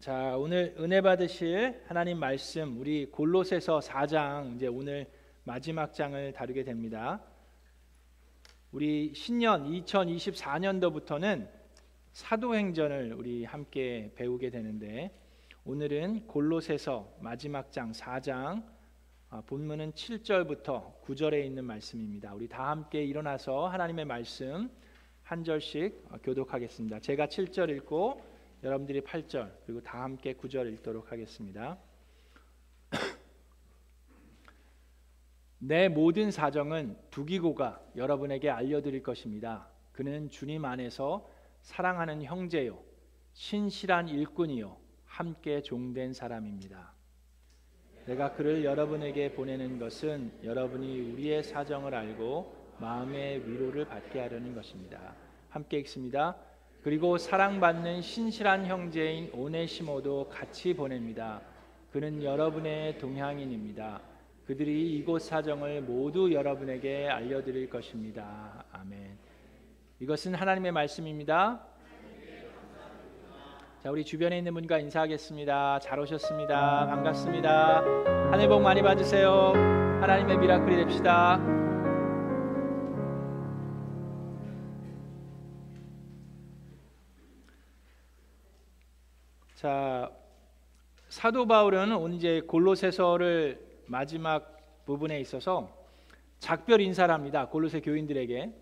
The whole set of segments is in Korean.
자, 오늘 은혜 받으실 하나님 말씀 우리 골로새서 4장 이제 오늘 마지막 장을 다루게 됩니다. 우리 신년 2024년도부터는 사도행전을 우리 함께 배우게 되는데 오늘은 골로새서 마지막 장 4장 아, 본문은 7절부터 9절에 있는 말씀입니다. 우리 다 함께 일어나서 하나님의 말씀 한 절씩 교독하겠습니다. 제가 7절 읽고 여러분들이 8절 그리고 다 함께 9절 읽도록 하겠습니다. 내 모든 사정은 두기고가 여러분에게 알려드릴 것입니다. 그는 주님 안에서 사랑하는 형제요, 신실한 일꾼이요, 함께 종된 사람입니다. 내가 그를 여러분에게 보내는 것은 여러분이 우리의 사정을 알고 마음의 위로를 받게 하려는 것입니다. 함께 읽습니다. 그리고 사랑받는 신실한 형제인 오네시모도 같이 보냅니다. 그는 여러분의 동향인입니다. 그들이 이곳 사정을 모두 여러분에게 알려드릴 것입니다. 아멘. 이것은 하나님의 말씀입니다. 자, 우리 주변에 있는 분과 인사하겠습니다. 잘 오셨습니다. 반갑습니다. 하늘 복 많이 받으세요. 하나님의 미라클이 됩시다. 자, 사도 바울은 언제 골로새서를 마지막 부분에 있어서 작별 인사를 합니다. 골로새 교인들에게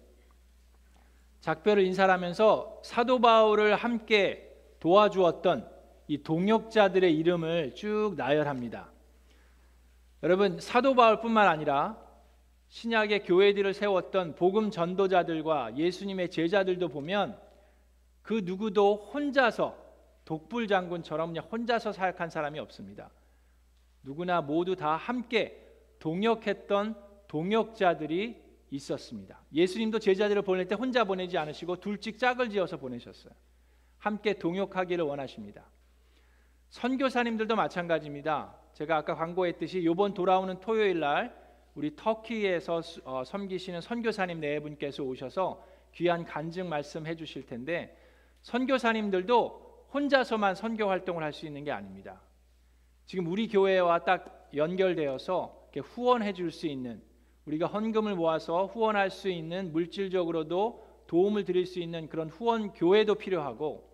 작별을 인사를 하면서 사도 바울을 함께 도와주었던 이 동역자들의 이름을 쭉 나열합니다. 여러분 사도 바울뿐만 아니라 신약의 교회들을 세웠던 복음 전도자들과 예수님의 제자들도 보면 그 누구도 혼자서 독불 장군처럼 혼자서 사역한 사람이 없습니다. 누구나 모두 다 함께 동역했던 동역자들이 있었습니다. 예수님도 제자들을 보낼 때 혼자 보내지 않으시고 둘씩 짝을 지어서 보내셨어요. 함께 동역하기를 원하십니다. 선교사님들도 마찬가지입니다. 제가 아까 광고했듯이 이번 돌아오는 토요일 날 우리 터키에서 어, 섬기시는 선교사님 네 분께서 오셔서 귀한 간증 말씀해 주실 텐데 선교사님들도 혼자서만 선교 활동을 할 수 있는 게 아닙니다. 지금 우리 교회와 딱 연결되어서 후원해 줄 수 있는 우리가 헌금을 모아서 후원할 수 있는 물질적으로도 도움을 드릴 수 있는 그런 후원 교회도 필요하고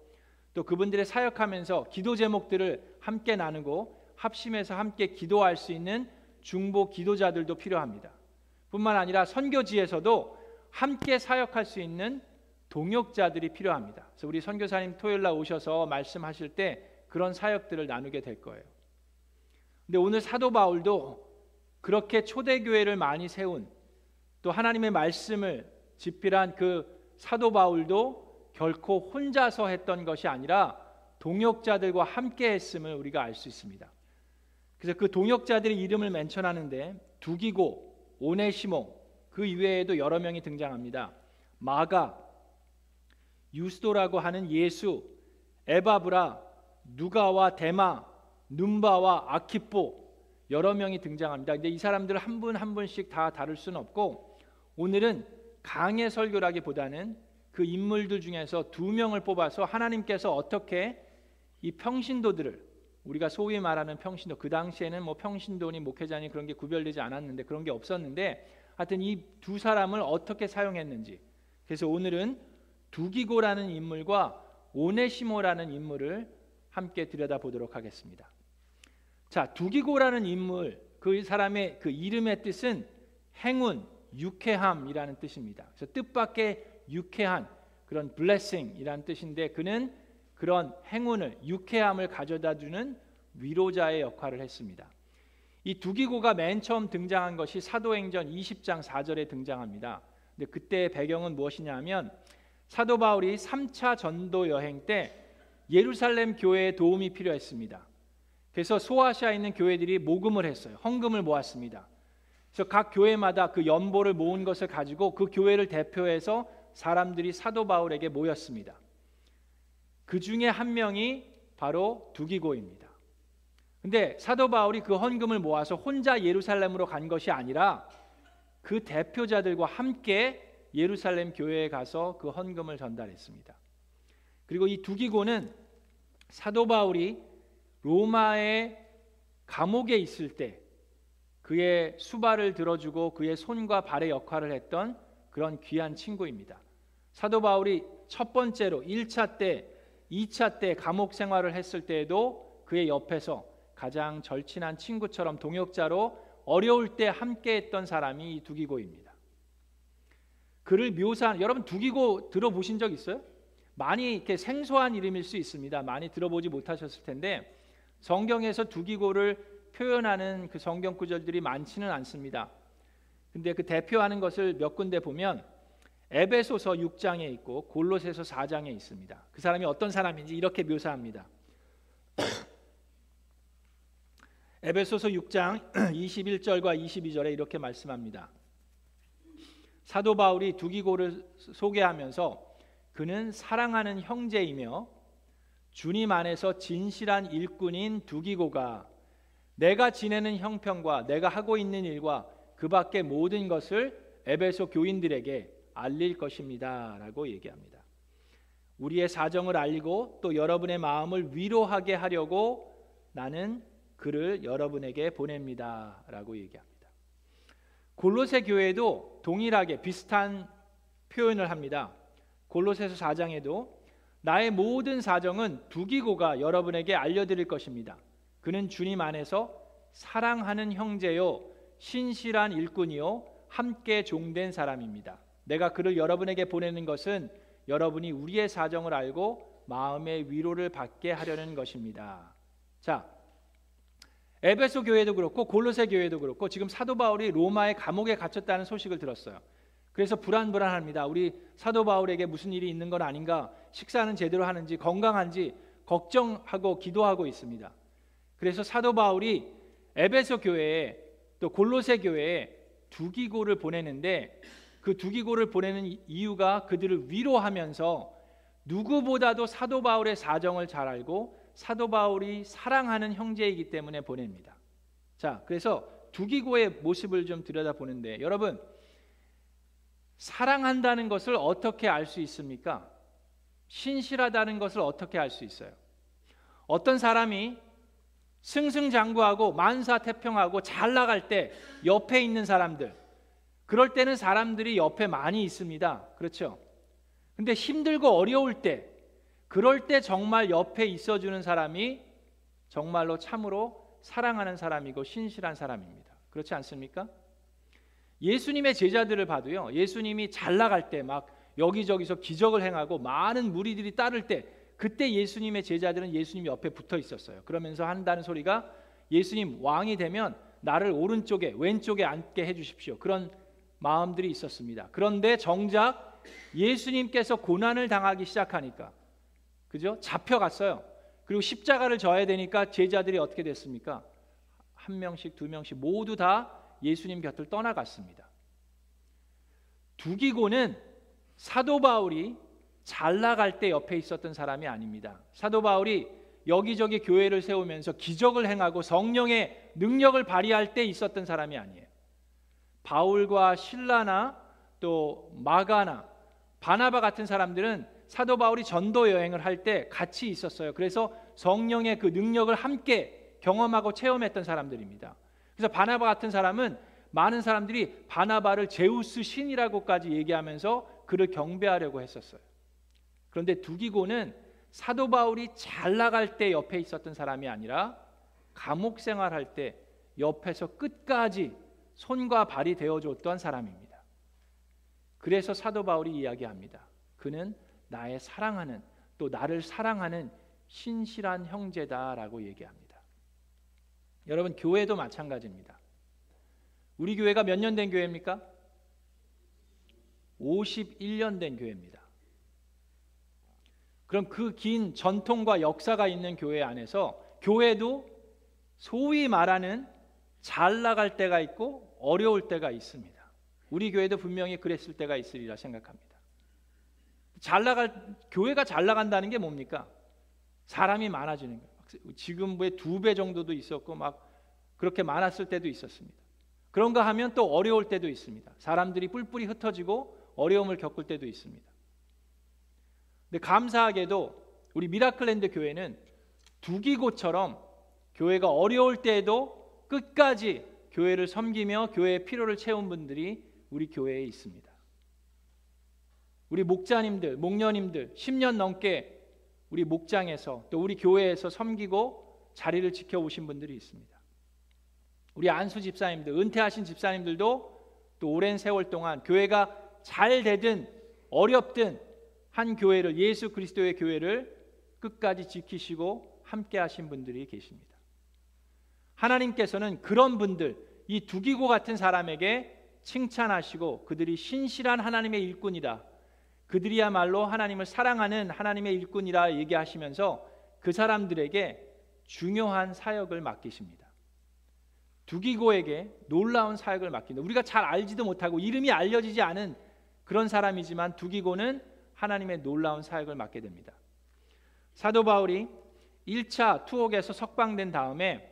또 그분들의 사역하면서 기도 제목들을 함께 나누고 합심해서 함께 기도할 수 있는 중보 기도자들도 필요합니다. 뿐만 아니라 선교지에서도 함께 사역할 수 있는 동역자들이 필요합니다. 그래서 우리 선교사님 토요일 날 오셔서 말씀하실 때 그런 사역들을 나누게 될 거예요. 근데 오늘 사도 바울도 그렇게 초대교회를 많이 세운 또 하나님의 말씀을 집필한 그 사도 바울도 결코 혼자서 했던 것이 아니라 동역자들과 함께 했음을 우리가 알 수 있습니다. 그래서 그 동역자들의 이름을 멘션하는데 두기고, 오네시모 그 이외에도 여러 명이 등장합니다. 마가, 유스도라고 하는 예수, 에바브라, 누가와 데마, 눈바와 아키포 여러 명이 등장합니다. 근데 이 사람들 한 분 한 분씩 다 다룰 수는 없고 오늘은 강의 설교라기보다는 그 인물들 중에서 두 명을 뽑아서 하나님께서 어떻게 이 평신도들을 우리가 소위 말하는 평신도 그 당시에는 뭐 평신도니 목회자니 그런 게 구별되지 않았는데 그런 게 없었는데 하여튼 이 두 사람을 어떻게 사용했는지 그래서 오늘은 두기고라는 인물과 오네시모라는 인물을 함께 들여다보도록 하겠습니다. 자, 두기고라는 인물 그 사람의 그 이름의 뜻은 행운, 유쾌함이라는 뜻입니다. 그래서 뜻밖의 유쾌한 그런 blessing이라는 뜻인데 그는 그런 행운을 유쾌함을 가져다 주는 위로자의 역할을 했습니다. 이 두기고가 맨 처음 등장한 것이 사도행전 20장 4절에 등장합니다. 근데 그때 배경은 무엇이냐면 사도 바울이 3차 전도 여행 때 예루살렘 교회에 도움이 필요했습니다. 그래서 소아시아에 있는 교회들이 모금을 했어요. 헌금을 모았습니다. 그래서 각 교회마다 그 연보를 모은 것을 가지고 그 교회를 대표해서 사람들이 사도 바울에게 모였습니다. 그 중에 한 명이 바로 두기고입니다. 근데 사도 바울이 그 헌금을 모아서 혼자 예루살렘으로 간 것이 아니라 그 대표자들과 함께 예루살렘 교회에 가서 그 헌금을 전달했습니다. 그리고 이 두 기고는 사도 바울이 로마의 감옥에 있을 때 그의 수발을 들어주고 그의 손과 발의 역할을 했던 그런 귀한 친구입니다. 사도 바울이 첫 번째로 1차 때, 2차 때 감옥 생활을 했을 때에도 그의 옆에서 가장 절친한 친구처럼 동역자로 어려울 때 함께 했던 사람이 두기고입니다. 그를 묘사한 여러분 두기고 들어보신 적 있어요? 많이 이렇게 생소한 이름일 수 있습니다. 많이 들어보지 못하셨을 텐데 성경에서 두기고를 표현하는 그 성경 구절들이 많지는 않습니다. 근데 그 대표하는 것을 몇 군데 보면 에베소서 6장에 있고 골로새서 4장에 있습니다. 그 사람이 어떤 사람인지 이렇게 묘사합니다. 에베소서 6장 21절과 22절에 이렇게 말씀합니다. 사도 바울이 두기고를 소개하면서 그는 사랑하는 형제이며 주님 안에서 진실한 일꾼인 두기고가 내가 지내는 형편과 내가 하고 있는 일과 그 밖의 모든 것을 에베소 교인들에게 알릴 것입니다 라고 얘기합니다. 우리의 사정을 알리고 또 여러분의 마음을 위로하게 하려고 나는 그를 여러분에게 보냅니다 라고 얘기합니다. 골로새 교회도 동일하게 비슷한 표현을 합니다. 골로새서 4장에도 나의 모든 사정은 두기고가 여러분에게 알려드릴 것입니다. 그는 주님 안에서 사랑하는 형제요 신실한 일꾼이요 함께 종된 사람입니다. 내가 그를 여러분에게 보내는 것은 여러분이 우리의 사정을 알고 마음의 위로를 받게 하려는 것입니다. 자, 에베소 교회도 그렇고 골로새 교회도 그렇고 지금 사도 바울이 로마의 감옥에 갇혔다는 소식을 들었어요. 그래서 불안불안합니다. 우리 사도 바울에게 무슨 일이 있는 건 아닌가? 식사는 제대로 하는지 건강한지 걱정하고 기도하고 있습니다. 그래서 사도 바울이 에베소 교회에 또 골로새 교회에 두기고를 보내는데 그 두기고를 보내는 이유가 그들을 위로하면서 누구보다도 사도 바울의 사정을 잘 알고 사도 바울이 사랑하는 형제이기 때문에 보냅니다. 자, 그래서 두기고의 모습을 좀 들여다보는데 여러분 사랑한다는 것을 어떻게 알 수 있습니까? 신실하다는 것을 어떻게 알 수 있어요? 어떤 사람이 승승장구하고 만사태평하고 잘 나갈 때 옆에 있는 사람들 그럴 때는 사람들이 옆에 많이 있습니다. 그렇죠? 근데 힘들고 어려울 때 그럴 때 정말 옆에 있어 주는 사람이 정말로 참으로 사랑하는 사람이고 신실한 사람입니다. 그렇지 않습니까? 예수님의 제자들을 봐도요. 예수님이 잘 나갈 때 막 여기저기서 기적을 행하고 많은 무리들이 따를 때 그때 예수님의 제자들은 예수님 옆에 붙어 있었어요. 그러면서 한다는 소리가 예수님 왕이 되면 나를 오른쪽에 왼쪽에 앉게 해 주십시오. 그런 마음들이 있었습니다. 그런데 정작 예수님께서 고난을 당하기 시작하니까 그죠? 잡혀갔어요. 그리고 십자가를 져야 되니까 제자들이 어떻게 됐습니까? 한 명씩 두 명씩 모두 다 예수님 곁을 떠나갔습니다. 두기고는 사도 바울이 잘 나갈 때 옆에 있었던 사람이 아닙니다. 사도 바울이 여기저기 교회를 세우면서 기적을 행하고 성령의 능력을 발휘할 때 있었던 사람이 아니에요. 바울과 신라나 또 마가나 바나바 같은 사람들은 사도 바울이 전도 여행을 할 때 같이 있었어요. 그래서 성령의 그 능력을 함께 경험하고 체험했던 사람들입니다. 그래서 바나바 같은 사람은 많은 사람들이 바나바를 제우스 신이라고까지 얘기하면서 그를 경배하려고 했었어요. 그런데 두기고는 사도 바울이 잘 나갈 때 옆에 있었던 사람이 아니라 감옥 생활할 때 옆에서 끝까지 손과 발이 되어 줬던 사람입니다. 그래서 사도 바울이 이야기합니다. 그는 나의 사랑하는 또 나를 사랑하는 신실한 형제다라고 얘기합니다. 여러분 교회도 마찬가지입니다. 우리 교회가 몇 년 된 교회입니까? 51년 된 교회입니다. 그럼 그 긴 전통과 역사가 있는 교회 안에서 교회도 소위 말하는 잘 나갈 때가 있고 어려울 때가 있습니다. 우리 교회도 분명히 그랬을 때가 있으리라 생각합니다. 잘 나갈 교회가 잘 나간다는 게 뭡니까? 사람이 많아지는 거예요. 지금의 두배 정도도 있었고 막 그렇게 많았을 때도 있었습니다. 그런가 하면 또 어려울 때도 있습니다. 사람들이 뿔뿔이 흩어지고 어려움을 겪을 때도 있습니다. 근데 감사하게도 우리 미라클랜드 교회는 두기고처럼 교회가 어려울 때에도 끝까지 교회를 섬기며 교회의 필요를 채운 분들이 우리 교회에 있습니다. 우리 목자님들, 목녀님들 10년 넘게 우리 목장에서 또 우리 교회에서 섬기고 자리를 지켜오신 분들이 있습니다. 우리 안수 집사님들, 은퇴하신 집사님들도 또 오랜 세월 동안 교회가 잘 되든 어렵든 한 교회를 예수 그리스도의 교회를 끝까지 지키시고 함께 하신 분들이 계십니다. 하나님께서는 그런 분들, 이 두기고 같은 사람에게 칭찬하시고 그들이 신실한 하나님의 일꾼이다. 그들이야말로 하나님을 사랑하는 하나님의 일꾼이라 얘기하시면서 그 사람들에게 중요한 사역을 맡기십니다. 두기고에게 놀라운 사역을 맡긴다. 우리가 잘 알지도 못하고 이름이 알려지지 않은 그런 사람이지만 두기고는 하나님의 놀라운 사역을 맡게 됩니다. 사도 바울이 1차 투옥에서 석방된 다음에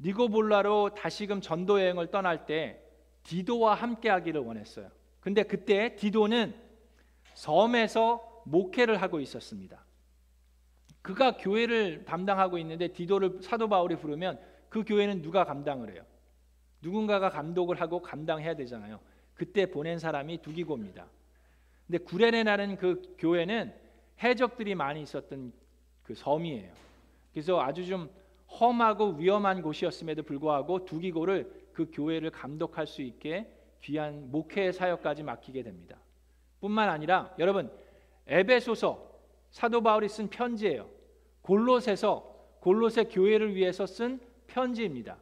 니고볼라로 다시금 전도 여행을 떠날 때 디도와 함께 하기를 원했어요. 근데 그때 디도는 섬에서 목회를 하고 있었습니다. 그가 교회를 담당하고 있는데 디도를 사도 바울이 부르면 그 교회는 누가 감당을 해요? 누군가가 감독을 하고 감당해야 되잖아요. 그때 보낸 사람이 두기고입니다. 근데 구레네라는 그 교회는 해적들이 많이 있었던 그 섬이에요. 그래서 아주 좀 험하고 위험한 곳이었음에도 불구하고 두기고를 그 교회를 감독할 수 있게 귀한 목회 사역까지 맡기게 됩니다. 뿐만 아니라 여러분 에베소서 사도 바울이 쓴 편지예요. 골로새서 골로새 교회를 위해서 쓴 편지입니다.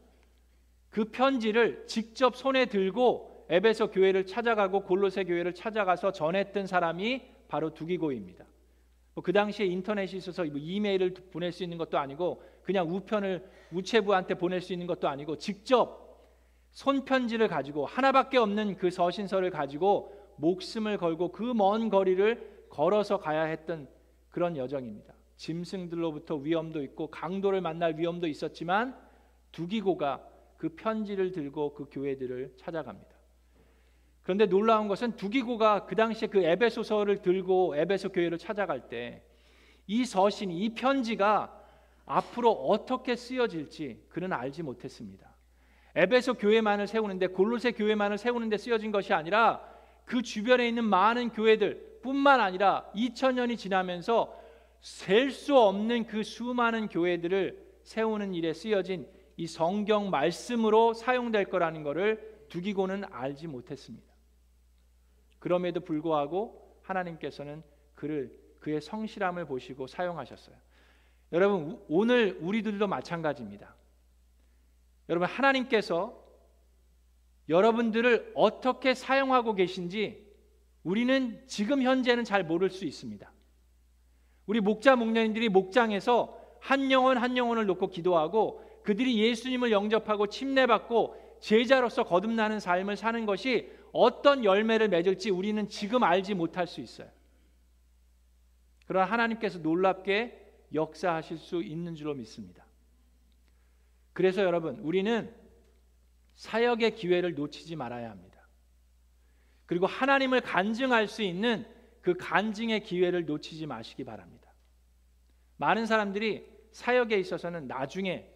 그 편지를 직접 손에 들고 에베소 교회를 찾아가고 골로새 교회를 찾아가서 전했던 사람이 바로 두기고입니다. 뭐 그 당시에 인터넷이 있어서 뭐 이메일을 보낼 수 있는 것도 아니고 그냥 우편을 우체부한테 보낼 수 있는 것도 아니고 직접 손편지를 가지고 하나밖에 없는 그 서신서를 가지고 목숨을 걸고 그 먼 거리를 걸어서 가야 했던 그런 여정입니다. 짐승들로부터 위험도 있고 강도를 만날 위험도 있었지만 두기고가 그 편지를 들고 그 교회들을 찾아갑니다. 그런데 놀라운 것은 두기고가 그 당시에 그 에베소서를 들고 에베소 교회를 찾아갈 때 이 서신, 이 편지가 앞으로 어떻게 쓰여질지 그는 알지 못했습니다. 에베소 교회만을 세우는데 골로새 교회만을 세우는데 쓰여진 것이 아니라 그 주변에 있는 많은 교회들 뿐만 아니라 2000년이 지나면서 셀 수 없는 그 수많은 교회들을 세우는 일에 쓰여진 이 성경 말씀으로 사용될 거라는 것을 두기고는 알지 못했습니다. 그럼에도 불구하고 하나님께서는 그를 그의 성실함을 보시고 사용하셨어요. 여러분 오늘 우리들도 마찬가지입니다. 여러분 하나님께서 여러분들을 어떻게 사용하고 계신지 우리는 지금 현재는 잘 모를 수 있습니다. 우리 목자 목녀님들이 목장에서 한 영혼 한 영혼을 놓고 기도하고 그들이 예수님을 영접하고 침례받고 제자로서 거듭나는 삶을 사는 것이 어떤 열매를 맺을지 우리는 지금 알지 못할 수 있어요. 그러나 하나님께서 놀랍게 역사하실 수 있는 줄로 믿습니다. 그래서 여러분, 우리는 사역의 기회를 놓치지 말아야 합니다. 그리고 하나님을 간증할 수 있는 그 간증의 기회를 놓치지 마시기 바랍니다. 많은 사람들이 사역에 있어서는 나중에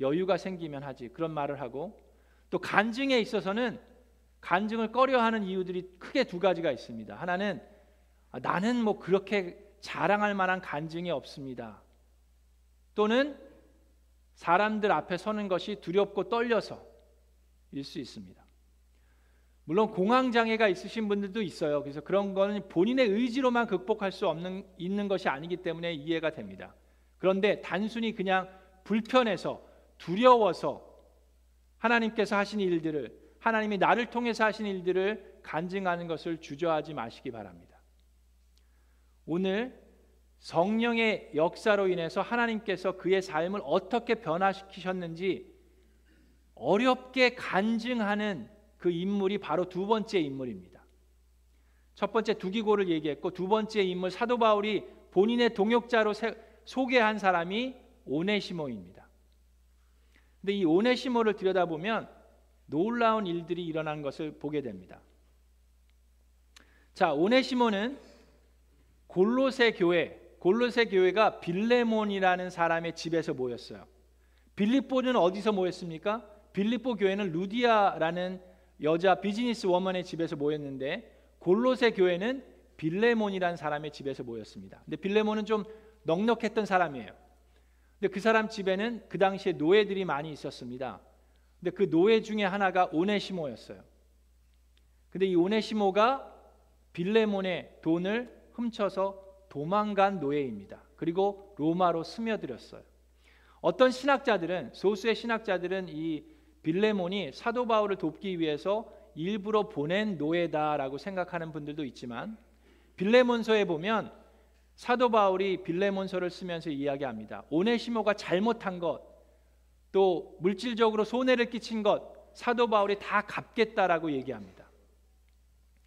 여유가 생기면 하지 그런 말을 하고 또 간증에 있어서는 간증을 꺼려하는 이유들이 크게 두 가지가 있습니다. 하나는 아, 나는 뭐 그렇게 자랑할 만한 간증이 없습니다. 또는 사람들 앞에 서는 것이 두렵고 떨려서 일 수 있습니다. 물론 공황 장애가 있으신 분들도 있어요. 그래서 그런 거는 본인의 의지로만 극복할 수 없는 있는 것이 아니기 때문에 이해가 됩니다. 그런데 단순히 그냥 불편해서 두려워서 하나님께서 하신 일들을 하나님이 나를 통해서 하신 일들을 간증하는 것을 주저하지 마시기 바랍니다. 오늘 성령의 역사로 인해서 하나님께서 그의 삶을 어떻게 변화시키셨는지 어렵게 간증하는 그 인물이 바로 두 번째 인물입니다. 첫 번째 두기고를 얘기했고 두 번째 인물 사도 바울이 본인의 동역자로 소개한 사람이 오네시모입니다. 근데 이 오네시모를 들여다보면 놀라운 일들이 일어난 것을 보게 됩니다. 자, 오네시모는 골로새 교회, 골로새 교회가 빌레몬이라는 사람의 집에서 모였어요. 빌립보는 어디서 모였습니까? 빌립보 교회는 루디아라는 여자 business woman의 집에서 모였는데 골로새 교회는 빌레몬이라는 사람의 집에서 모였습니다. 근데 빌레몬은 좀 넉넉했던 사람이에요. 근데 그 사람 집에는 그 당시에 노예들이 많이 있었습니다. 근데 그 노예 중에 하나가 오네시모였어요. 근데 이 오네시모가 빌레몬의 돈을 훔쳐서 도망간 노예입니다. 그리고 로마로 스며들었어요. 어떤 신학자들은 소수의 신학자들은 이 빌레몬이 사도 바울을 돕기 위해서 일부러 보낸 노예다라고 생각하는 분들도 있지만 빌레몬서에 보면 사도 바울이 빌레몬서를 쓰면서 이야기합니다. 오네시모가 잘못한 것, 또 물질적으로 손해를 끼친 것 사도 바울이 다 갚겠다라고 얘기합니다.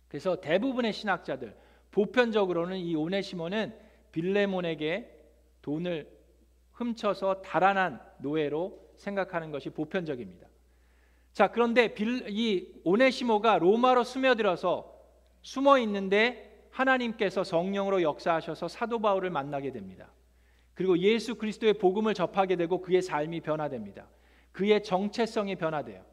그래서 대부분의 신학자들 보편적으로는 이 오네시모는 빌레몬에게 돈을 훔쳐서 달아난 노예로 생각하는 것이 보편적입니다. 자, 그런데 빌, 이 오네시모가 로마로 스며들어서 숨어 있는데 하나님께서 성령으로 역사하셔서 사도 바울을 만나게 됩니다. 그리고 예수 그리스도의 복음을 접하게 되고 그의 삶이 변화됩니다. 그의 정체성이 변화돼요.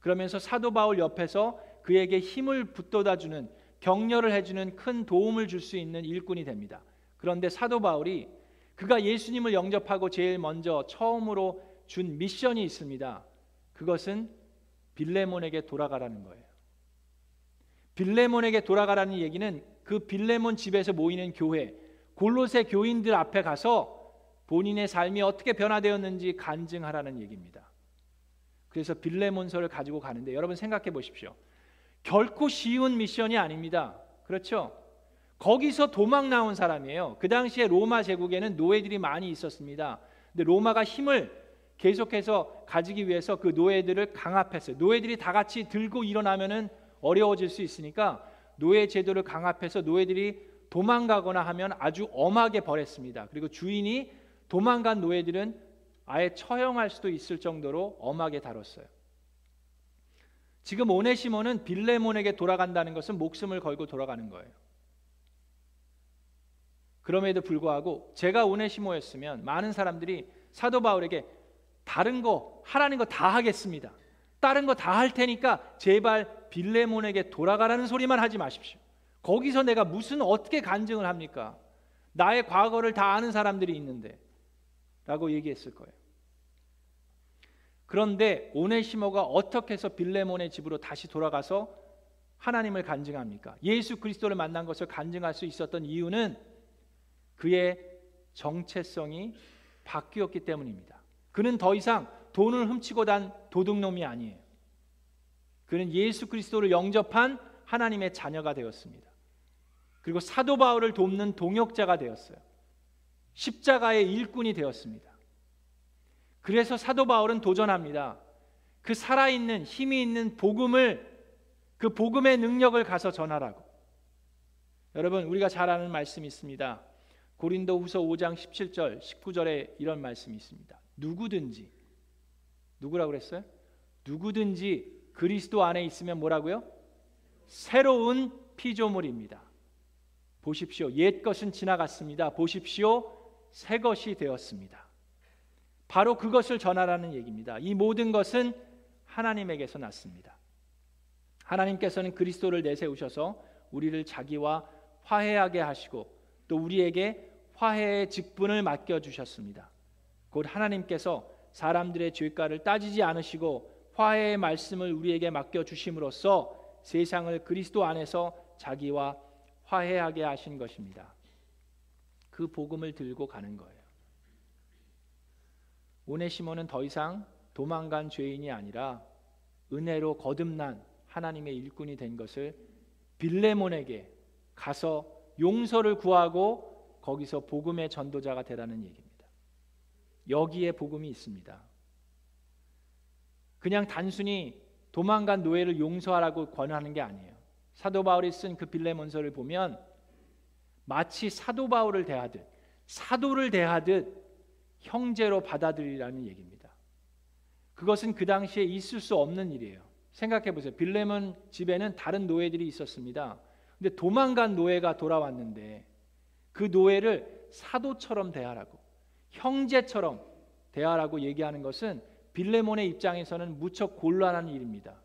그러면서 사도 바울 옆에서 그에게 힘을 붙돋아 주는 격려를 해 주는 큰 도움을 줄 수 있는 일꾼이 됩니다. 그런데 사도 바울이 그가 예수님을 영접하고 제일 먼저 처음으로 준 미션이 있습니다. 그것은 빌레몬에게 돌아가라는 거예요. 빌레몬에게 돌아가라는 얘기는 그 빌레몬 집에서 모이는 교회, 골로새 교인들 앞에 가서 본인의 삶이 어떻게 변화되었는지 간증하라는 얘기입니다. 그래서 빌레몬서를 가지고 가는데 여러분 생각해 보십시오. 결코 쉬운 미션이 아닙니다. 그렇죠? 거기서 도망 나온 사람이에요. 그 당시에 로마 제국에는 노예들이 많이 있었습니다. 근데 로마가 힘을 계속해서 가지기 위해서 그 노예들을 강압했어요. 노예들이 다 같이 들고 일어나면은 어려워질 수 있으니까 노예 제도를 강압해서 노예들이 도망가거나 하면 아주 엄하게 벌했습니다. 그리고 주인이 도망간 노예들은 아예 처형할 수도 있을 정도로 엄하게 다뤘어요. 지금 오네시모는 빌레몬에게 돌아간다는 것은 목숨을 걸고 돌아가는 거예요. 그럼에도 불구하고 제가 오네시모였으면 많은 사람들이 사도 바울에게 다른 거 하라는 거 다 하겠습니다. 다른 거 다 할 테니까 제발 빌레몬에게 돌아가라는 소리만 하지 마십시오. 거기서 내가 무슨 어떻게 간증을 합니까? 나의 과거를 다 아는 사람들이 있는데 라고 얘기했을 거예요. 그런데 오네시모가 어떻게 해서 빌레몬의 집으로 다시 돌아가서 하나님을 간증합니까? 예수 그리스도를 만난 것을 간증할 수 있었던 이유는 그의 정체성이 바뀌었기 때문입니다. 그는 더 이상 돈을 훔치고 단 도둑놈이 아니에요. 그는 예수 그리스도를 영접한 하나님의 자녀가 되었습니다. 그리고 사도 바울을 돕는 동역자가 되었어요. 십자가의 일꾼이 되었습니다. 그래서 사도 바울은 도전합니다. 그 살아있는 힘이 있는 복음을 그 복음의 능력을 가서 전하라고. 여러분 우리가 잘 아는 말씀이 있습니다. 고린도후서 5장 17절 19절에 이런 말씀이 있습니다. 누구든지 누구라고 그랬어요? 누구든지 그리스도 안에 있으면 뭐라고요? 새로운 피조물입니다. 보십시오. 옛 것은 지나갔습니다. 보십시오. 새 것이 되었습니다. 바로 그것을 전하라는 얘기입니다. 이 모든 것은 하나님에게서 났습니다. 하나님께서는 그리스도를 내세우셔서 우리를 자기와 화해하게 하시고 또 우리에게 화해의 직분을 맡겨 주셨습니다. 곧 하나님께서 사람들의 죄가를 따지지 않으시고 화해의 말씀을 우리에게 맡겨 주심으로써 세상을 그리스도 안에서 자기와 화해하게 하신 것입니다. 그 복음을 들고 가는 거예요. 오네시모는 더 이상 도망간 죄인이 아니라 은혜로 거듭난 하나님의 일꾼이 된 것을 빌레몬에게 가서 용서를 구하고 거기서 복음의 전도자가 되라는 얘기입니다. 여기에 복음이 있습니다. 그냥 단순히 도망간 노예를 용서하라고 권하는 게 아니에요. 사도 바울이 쓴 그 빌레몬서를 보면 마치 사도 바울을 대하듯 사도를 대하듯 형제로 받아들이라는 얘기입니다. 그것은 그 당시에 있을 수 없는 일이에요. 생각해 보세요. 빌레몬 집에는 다른 노예들이 있었습니다. 근데 도망간 노예가 돌아왔는데 그 노예를 사도처럼 대하라고 형제처럼 대하라고 얘기하는 것은 빌레몬의 입장에서는 무척 곤란한 일입니다.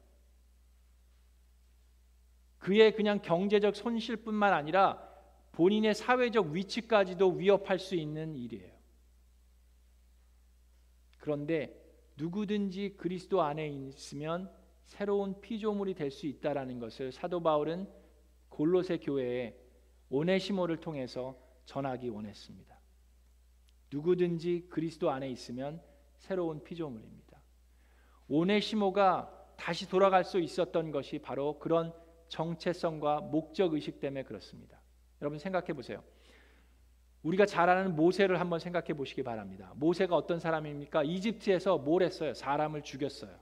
그의 그냥 경제적 손실뿐만 아니라 본인의 사회적 위치까지도 위협할 수 있는 일이에요. 그런데 누구든지 그리스도 안에 있으면 새로운 피조물이 될 수 있다라는 것을 사도 바울은 골로새 교회에 오네시모를 통해서 전하기 원했습니다. 누구든지 그리스도 안에 있으면 새로운 피조물입니다. 오네시모가 다시 돌아갈 수 있었던 것이 바로 그런 정체성과 목적 의식 때문에 그렇습니다. 여러분 생각해 보세요. 우리가 잘 아는 모세를 한번 생각해 보시기 바랍니다. 모세가 어떤 사람입니까? 이집트에서 뭘 했어요? 사람을 죽였어요.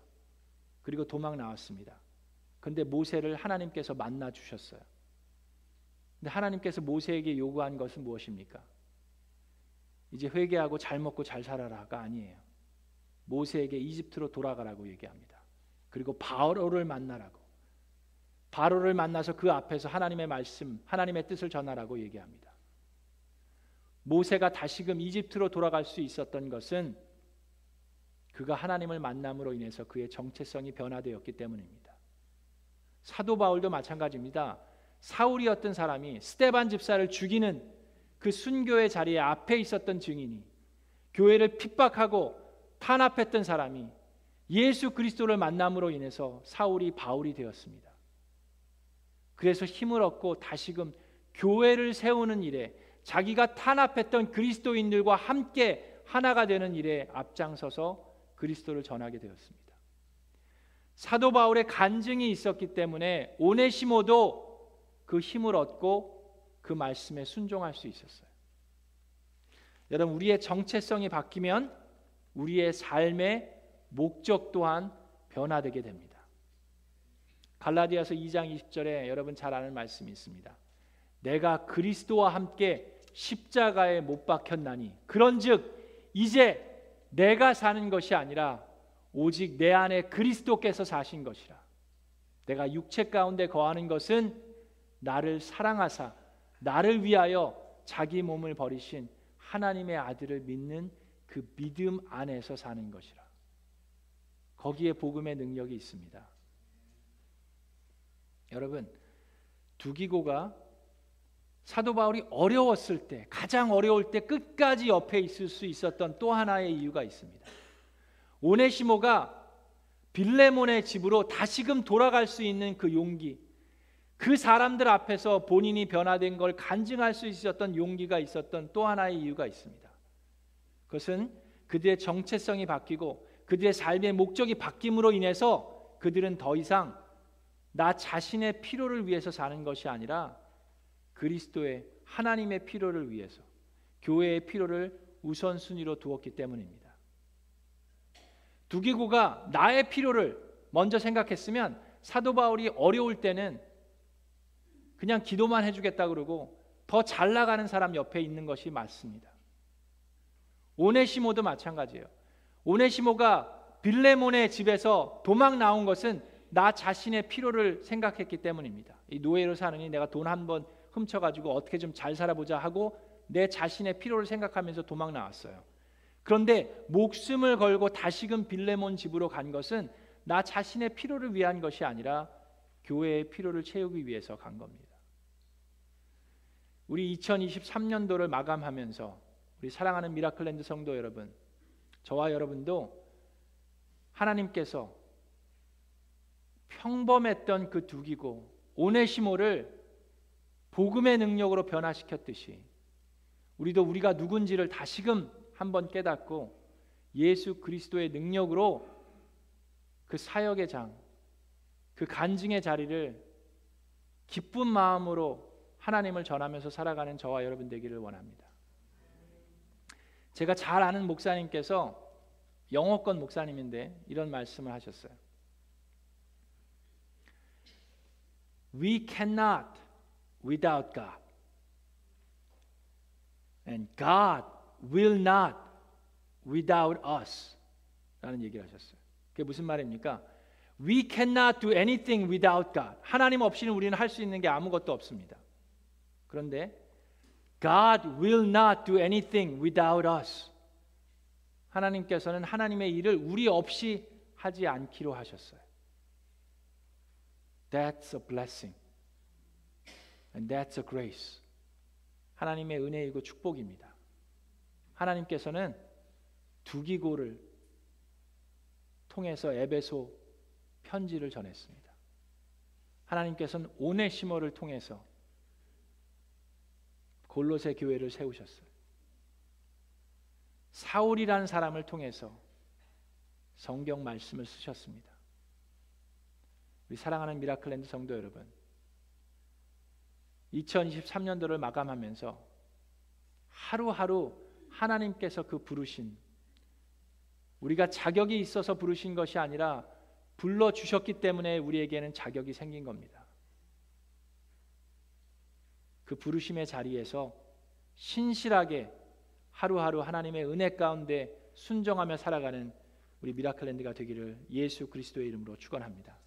그리고 도망 나왔습니다. 근데 모세를 하나님께서 만나 주셨어요. 근데 하나님께서 모세에게 요구한 것은 무엇입니까? 이제 회개하고 잘 먹고 잘 살아라가 아니에요. 모세에게 이집트로 돌아가라고 얘기합니다. 그리고 바로를 만나라고. 바로를 만나서 그 앞에서 하나님의 말씀, 하나님의 뜻을 전하라고 얘기합니다. 모세가 다시금 이집트로 돌아갈 수 있었던 것은 그가 하나님을 만남으로 인해서 그의 정체성이 변화되었기 때문입니다. 사도 바울도 마찬가지입니다. 사울이었던 사람이 스테반 집사를 죽이는 그 순교의 자리에 앞에 있었던 증인이 교회를 핍박하고 탄압했던 사람이 예수 그리스도를 만남으로 인해서 사울이 바울이 되었습니다. 그래서 힘을 얻고 다시금 교회를 세우는 일에 자기가 탄압했던 그리스도인들과 함께 하나가 되는 일에 앞장서서 그리스도를 전하게 되었습니다. 사도 바울의 간증이 있었기 때문에 오네시모도 그 힘을 얻고 그 말씀에 순종할 수 있었어요. 여러분 우리의 정체성이 바뀌면 우리의 삶의 목적 또한 변화되게 됩니다. 갈라디아서 2장 20절에 여러분 잘 아는 말씀이 있습니다. 내가 그리스도와 함께 십자가에 못 박혔나니 그런즉 이제 내가 사는 것이 아니라 오직 내 안에 그리스도께서 사신 것이라. 내가 육체 가운데 거하는 것은 나를 사랑하사 나를 위하여 자기 몸을 버리신 하나님의 아들을 믿는 그 믿음 안에서 사는 것이라. 거기에 복음의 능력이 있습니다. 여러분 두기고가 사도 바울이 어려웠을 때 가장 어려울 때 끝까지 옆에 있을 수 있었던 또 하나의 이유가 있습니다. 오네시모가 빌레몬의 집으로 다시금 돌아갈 수 있는 그 용기, 그 사람들 앞에서 본인이 변화된 걸 간증할 수 있었던 용기가 있었던 또 하나의 이유가 있습니다. 그것은 그들의 정체성이 바뀌고 그들의 삶의 목적이 바뀜으로 인해서 그들은 더 이상 나 자신의 필요를 위해서 사는 것이 아니라 그리스도의 하나님의 필요를 위해서 교회의 필요를 우선순위로 두었기 때문입니다. 두기고가 나의 필요를 먼저 생각했으면 사도 바울이 어려울 때는 그냥 기도만 해주겠다 그러고 더 잘 나가는 사람 옆에 있는 것이 맞습니다. 오네시모도 마찬가지예요. 오네시모가 빌레몬의 집에서 도망 나온 것은 나 자신의 필요를 생각했기 때문입니다. 이 노예로 사느니 내가 돈 한 번 훔쳐가지고 어떻게 좀 잘 살아보자 하고 내 자신의 필요를 생각하면서 도망 나왔어요. 그런데 목숨을 걸고 다시금 빌레몬 집으로 간 것은 나 자신의 필요를 위한 것이 아니라 교회의 필요를 채우기 위해서 간 겁니다. 우리 2023년도를 마감하면서 우리 사랑하는 미라클랜드 성도 여러분, 저와 여러분도 하나님께서 평범했던 그 두기고 오네시모를 복음의 능력으로 변화시켰듯이 우리도 우리가 누군지를 다시금 한번 깨닫고 예수 그리스도의 능력으로 그 사역의 장, 그 간증의 자리를 기쁜 마음으로 하나님을 전하면서 살아가는 저와 여러분 되기를 원합니다. 제가 잘 아는 목사님께서 영어권 목사님인데 이런 말씀을 하셨어요. We cannot without God. And God will not without us. 라는 얘기를 하셨어요. 그게 무슨 말입니까? We cannot do anything without God. 하나님 없이는 우리는 할 수 있는 게 아무것도 없습니다. 그런데 God will not do anything without us. 하나님께서는 하나님의 일을 우리 없이 하지 않기로 하셨어요. That's a blessing. And that's a grace. 하나님의 은혜이고 축복입니다. 하나님께서는 두기고를 통해서 에베소 편지를 전했습니다. 하나님께서는 오네시모를 통해서 골로새 교회를 세우셨어요. 사울이라는 사람을 통해서 성경 말씀을 쓰셨습니다. 우리 사랑하는 미라클랜드 성도 여러분, 2023년도를 마감하면서 하루하루 하나님께서 그 부르신 우리가 자격이 있어서 부르신 것이 아니라 불러 주셨기 때문에 우리에게는 자격이 생긴 겁니다. 그 부르심의 자리에서 신실하게 하루하루 하나님의 은혜 가운데 순종하며 살아가는 우리 미라클랜드가 되기를 예수 그리스도의 이름으로 축원합니다.